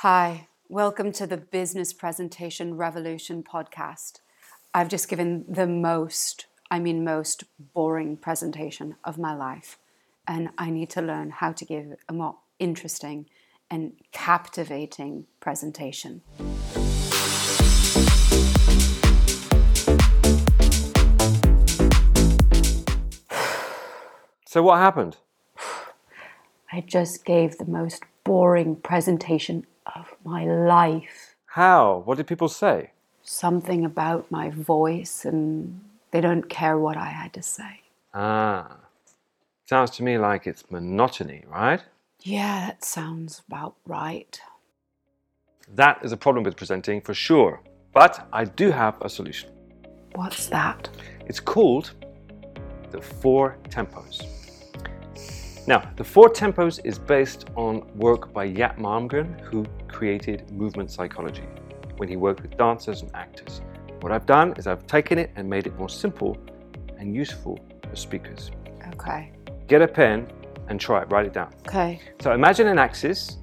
Hi, welcome to the Business Presentation Revolution podcast. I've just given the most, I mean, most boring presentation of my life, and I need to learn how to give a more interesting and captivating presentation. So, what happened? I just gave the most boring presentation of my life. How? What did people say? Something about my voice, and they don't care what I had to say. Ah, sounds to me like it's monotony, right? Yeah, that sounds about right. That is a problem with presenting for sure. But I do have a solution. What's that? It's called the four tempos. Now, the four tempos is based on work by Yat Malmgren, who created movement psychology when he worked with dancers and actors. What I've done is I've taken it and made it more simple and useful for speakers. Okay. Get a pen and try it, write it down. Okay. So imagine an axis.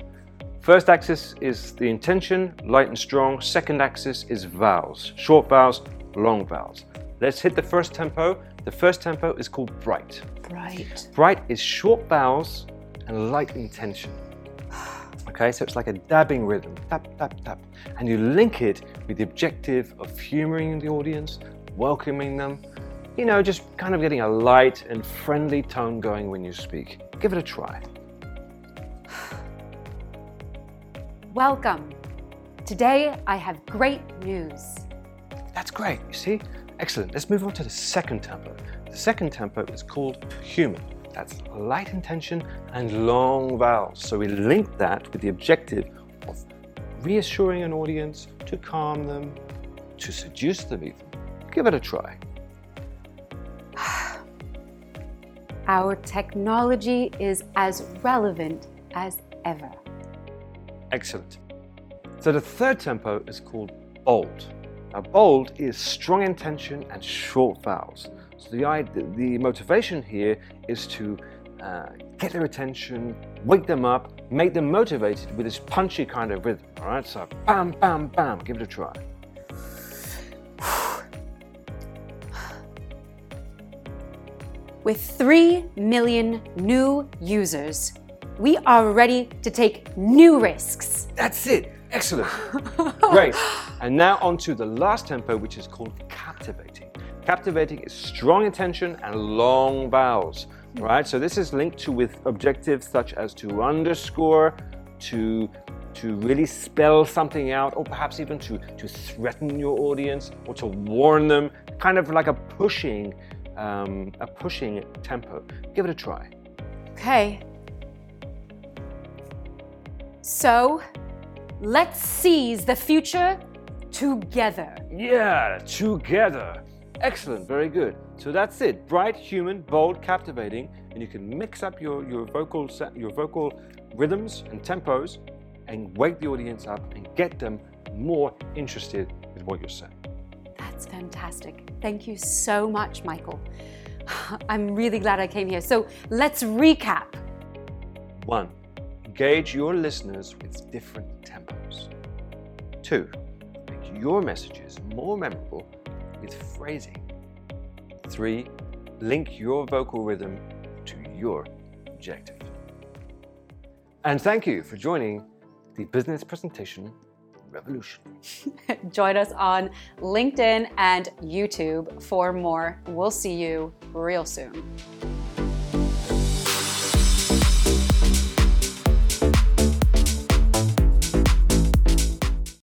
First axis is the intention, light and strong. Second axis is vowels, short vowels, long vowels. Let's hit the first tempo. The first tempo is called bright. Bright. Bright is short vowels and light intention. Okay, so it's like a dabbing rhythm, tap, tap, tap. And you link it with the objective of humoring the audience, welcoming them, you know, just kind of getting a light and friendly tone going when you speak. Give it a try. Welcome. Today I have great news. That's great, you see? Excellent. Let's move on to the second tempo. The second tempo is called human. That's light intention and long vowels. So we link that with the objective of reassuring an audience, to calm them, to seduce them even. Give it a try. Our technology is as relevant as ever. Excellent. So the third tempo is called bold. Now, bold is strong intention and short vowels. So the, the motivation here is to uh, get their attention, wake them up, make them motivated with this punchy kind of rhythm. All right, so bam, bam, bam. Give it a try. With 3 million new users, we are ready to take new risks. That's it. Excellent. Great. And now on to the last tempo, which is called captivating. Captivating is strong intention and long vowels. Right? So this is linked to with objectives such as to underscore, to to really spell something out, or perhaps even to, to threaten your audience or to warn them, kind of like a pushing, um, a pushing tempo. Give it a try. Okay. So, let's seize the future together. Yeah, together. Excellent, very good. So that's it. Bright, human, bold, captivating, and you can mix up your, your vocal set, your vocal rhythms and tempos and wake the audience up and get them more interested with what you're saying. That's fantastic. Thank you so much, Michael. I'm really glad I came here. So, let's recap. One, engage your listeners with different tempos. Two, make your messages more memorable with phrasing. Three, link your vocal rhythm to your objective. And thank you for joining the Business Presentation Revolution. Join us on LinkedIn and YouTube for more. We'll see you real soon.